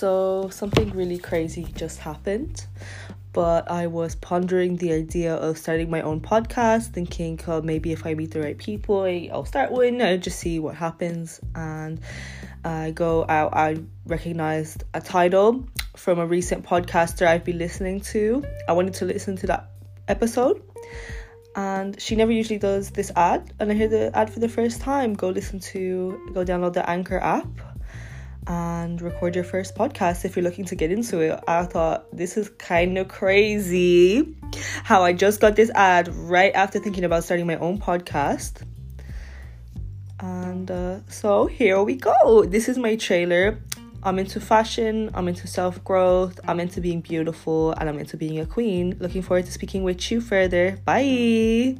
So, something really crazy just happened, but I was pondering the idea of starting my own podcast, thinking oh, maybe if I meet the right people, I'll start one and just see what happens. And I go out, I recognized a title from a recent podcaster I've been listening to. I wanted to listen to that episode and she never usually does this ad and i hear the ad for the first time go listen to go download the anchor app and record your first podcast if you're looking to get into it i thought this is kind of crazy how i just got this ad right after thinking about starting my own podcast and uh, so here we go this is my trailer I'm into fashion, I'm into self growth, I'm into being beautiful, and I'm into being a queen. Looking forward to speaking with you further. Bye.